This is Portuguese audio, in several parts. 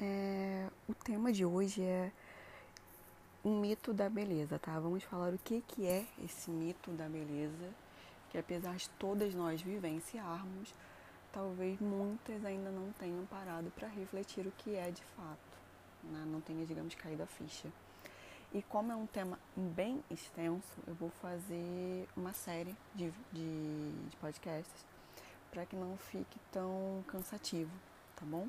É, o tema de hoje é um mito da beleza, tá? Vamos falar o que, que é esse mito da beleza, que apesar de todas nós vivenciarmos, talvez muitas ainda não tenham parado para refletir o que é de fato, né? não tenha, digamos, caído a ficha. E como é um tema bem extenso, eu vou fazer uma série de, de, de podcasts para que não fique tão cansativo, tá bom?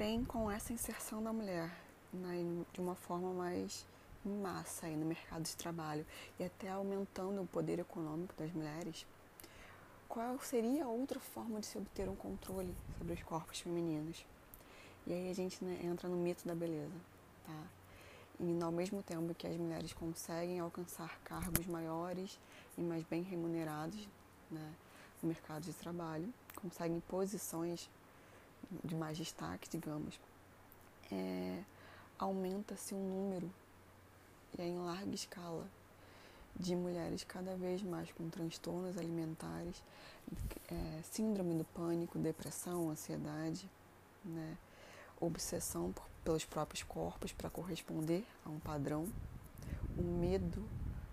Porém, com essa inserção da mulher né, de uma forma mais massa aí no mercado de trabalho e até aumentando o poder econômico das mulheres, qual seria outra forma de se obter um controle sobre os corpos femininos? E aí a gente né, entra no mito da beleza tá? E ao mesmo tempo que as mulheres conseguem alcançar cargos maiores e mais bem remunerados né, no mercado de trabalho, conseguem posições de mais destaque, digamos, é, aumenta-se o um número e é em larga escala de mulheres cada vez mais com transtornos alimentares, é, síndrome do pânico, depressão, ansiedade, né, obsessão por pelos próprios corpos para corresponder a um padrão, o medo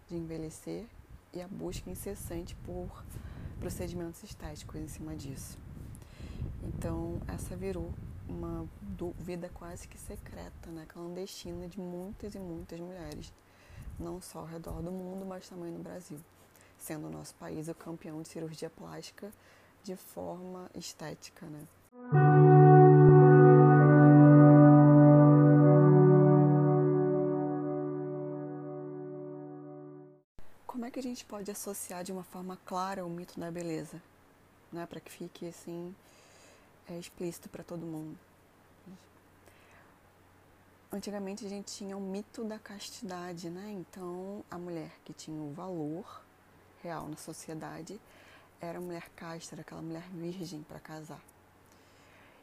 de envelhecer e a busca incessante por procedimentos estéticos em cima disso. Então, essa virou uma vida quase que secreta, né, clandestina de muitas e muitas mulheres, não só ao redor do mundo, mas também no Brasil, sendo o nosso país o campeão de cirurgia plástica de forma estética, né? Como é que a gente pode associar de uma forma clara o mito da beleza, né, para que fique assim é, explícito para todo mundo? Antigamente a gente tinha o mito da castidade, né? Então a mulher que tinha o valor real na sociedade era a mulher casta, era aquela mulher virgem para casar.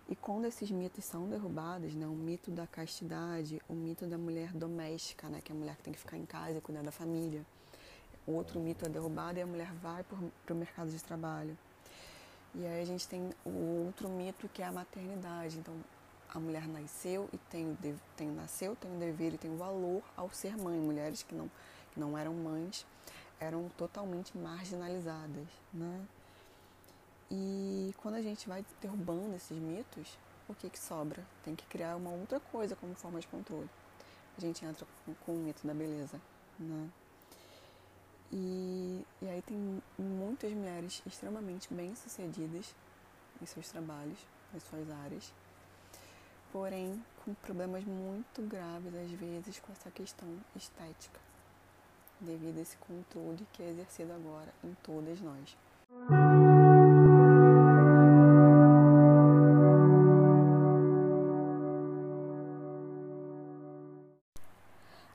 E quando esses mitos são derrubados, né, o mito da castidade, o mito da mulher doméstica, né, que é a mulher que tem que ficar em casa e cuidar da família, outro mito é derrubado e a mulher vai para o mercado de trabalho. E aí a gente tem o outro mito que é a maternidade. Então, a mulher nasceu e tem, tem nasceu, tem o dever e tem o valor ao ser mãe. Mulheres que não, que não eram mães eram totalmente marginalizadas, né? E quando a gente vai derrubando esses mitos, o que, que sobra? Tem que criar uma outra coisa como forma de controle. A gente entra com, com o mito da beleza, né? E, e aí tem muitas mulheres extremamente bem-sucedidas em seus trabalhos, em suas áreas, porém com problemas muito graves, às vezes, com essa questão estética, devido a esse controle que é exercido agora em todas nós.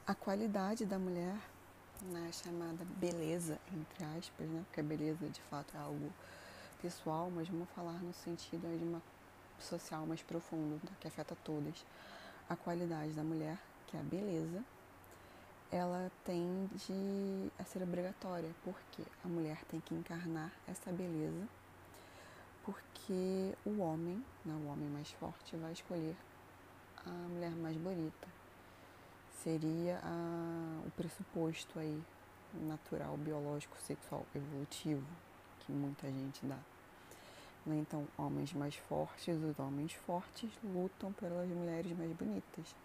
A qualidade da mulher né, chamada beleza, entre aspas, né, porque a beleza de fato é algo pessoal, mas vamos falar no sentido de uma social mais profundo, né, que afeta todas. A qualidade da mulher, que é a beleza, ela tende a ser obrigatória, porque a mulher tem que encarnar essa beleza, porque o homem, né, o homem mais forte, vai escolher a mulher mais bonita seria a, o pressuposto aí natural, biológico, sexual, evolutivo que muita gente dá. Né? Então, homens mais fortes, os homens fortes lutam pelas mulheres mais bonitas.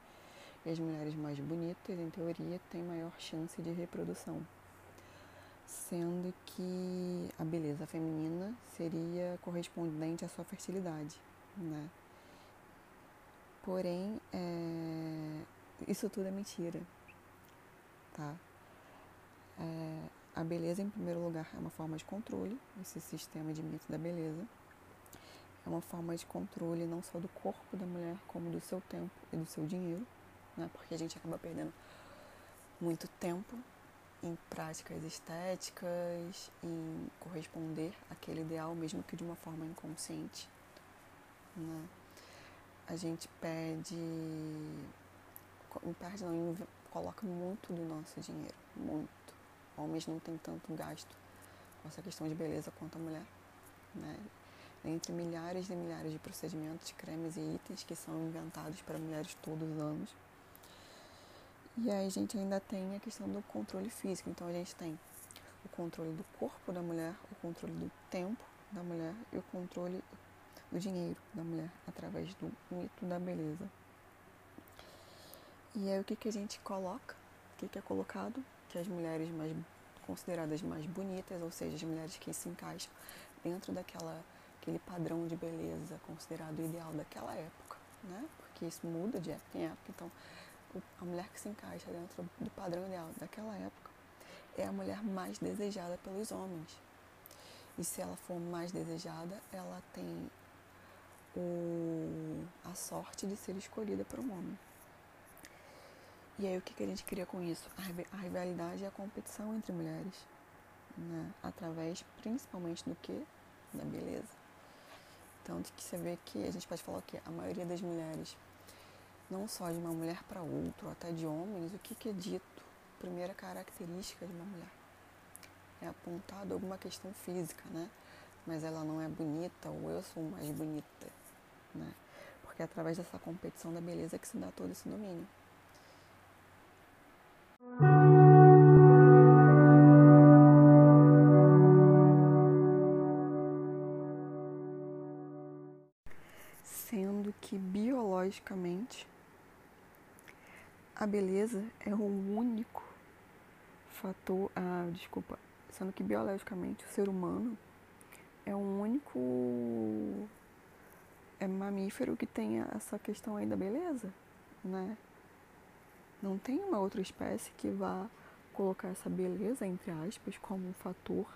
E as mulheres mais bonitas, em teoria, têm maior chance de reprodução. Sendo que a beleza feminina seria correspondente à sua fertilidade, né? Porém, é, isso tudo é mentira, tá? É, a beleza, em primeiro lugar, é uma forma de controle, esse sistema de mito da beleza. É uma forma de controle não só do corpo da mulher, como do seu tempo e do seu dinheiro, né? Porque a gente acaba perdendo muito tempo em práticas estéticas, em corresponder àquele ideal, mesmo que de uma forma inconsciente. Né? A gente pede perde não, coloca muito do nosso dinheiro, muito, homens não têm tanto gasto com essa questão de beleza quanto a mulher, né? Entre milhares e milhares de procedimentos, cremes e itens que são inventados para mulheres todos os anos. E aí a gente ainda tem a questão do controle físico. Então a gente tem o controle do corpo da mulher, o controle do tempo da mulher e o controle do dinheiro da mulher através do mito da beleza. E aí o que, que a gente coloca? O que, que é colocado? Que as mulheres mais consideradas mais bonitas, ou seja, as mulheres que se encaixam dentro daquela aquele padrão de beleza considerado ideal daquela época, né? Porque isso muda de época em época. Então, a mulher que se encaixa dentro do padrão ideal daquela época é a mulher mais desejada pelos homens. E se ela for mais desejada, ela tem o, a sorte de ser escolhida por um homem. E aí o que, que a gente cria com isso? A rivalidade e a competição entre mulheres, né? através principalmente do que? Da beleza. Então, de que você vê que a gente pode falar o quê? A maioria das mulheres, não só de uma mulher para outra, até de homens, o que, que é dito? Primeira característica de uma mulher é apontado alguma questão física, né? Mas ela não é bonita ou eu sou mais bonita, né? Porque é através dessa competição da beleza que se dá todo esse domínio. Biologicamente, a beleza é o único fator, ah, desculpa, sendo que biologicamente o ser humano é o único é mamífero que tem essa questão aí da beleza, né? Não tem uma outra espécie que vá colocar essa beleza, entre aspas, como um fator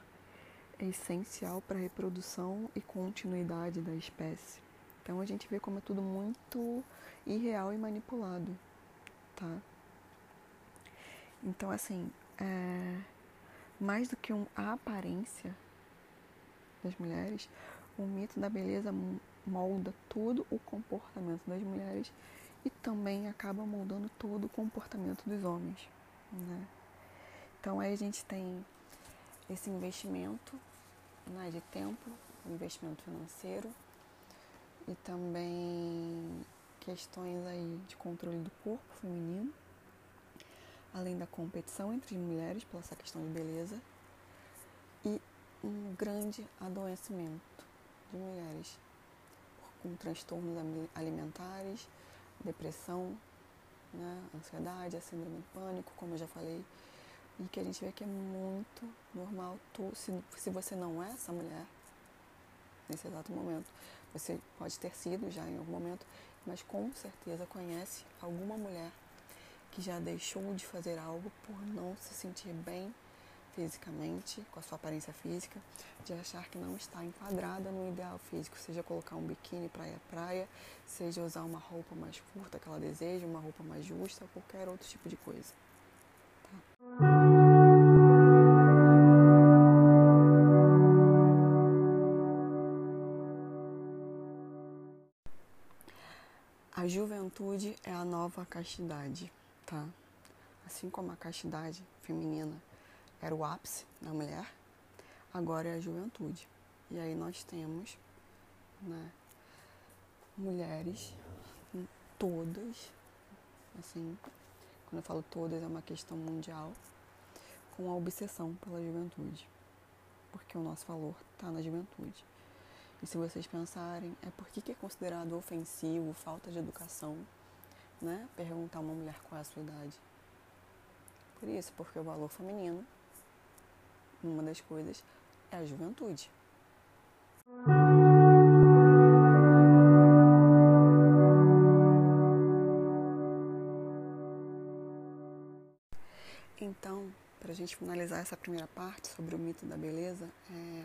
essencial para a reprodução e continuidade da espécie. Então a gente vê como é tudo muito irreal e manipulado, tá? Então assim, é, mais do que um, a aparência das mulheres, o mito da beleza molda todo o comportamento das mulheres e também acaba moldando todo o comportamento dos homens, né? Então aí a gente tem esse investimento né, de tempo, investimento financeiro, e também questões aí de controle do corpo feminino, além da competição entre mulheres pela essa questão de beleza e um grande adoecimento de mulheres com transtornos alimentares, depressão, né, ansiedade, a síndrome do pânico, como eu já falei, e que a gente vê que é muito normal. Se, se você não é essa mulher nesse exato momento, você pode ter sido já em algum momento, mas com certeza conhece alguma mulher que já deixou de fazer algo por não se sentir bem fisicamente, com a sua aparência física, de achar que não está enquadrada no ideal físico, seja colocar um biquíni para ir à praia, seja usar uma roupa mais curta que ela deseja, uma roupa mais justa, qualquer outro tipo de coisa. A juventude é a nova castidade, tá? Assim como a castidade feminina era o ápice da mulher, agora é a juventude. E aí nós temos, né, mulheres, todas, assim, quando eu falo todas é uma questão mundial, com a obsessão pela juventude. Porque o nosso valor está na juventude. E se vocês pensarem, é por que é considerado ofensivo, falta de educação, né? Perguntar a uma mulher qual é a sua idade. Por isso, porque o valor feminino, uma das coisas, é a juventude. Então, para a gente finalizar essa primeira parte sobre o mito da beleza, é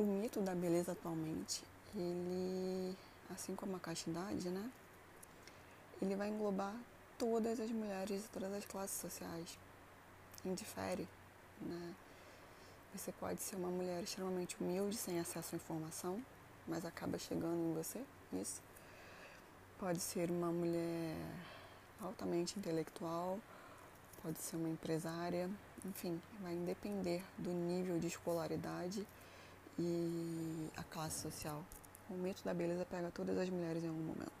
o mito da beleza atualmente, ele, assim como a castidade, né? Ele vai englobar todas as mulheres e todas as classes sociais. Indifere, né? Você pode ser uma mulher extremamente humilde, sem acesso à informação, mas acaba chegando em você, isso. Pode ser uma mulher altamente intelectual, pode ser uma empresária, enfim, vai depender do nível de escolaridade e a classe social. O mito da beleza pega todas as mulheres em algum momento.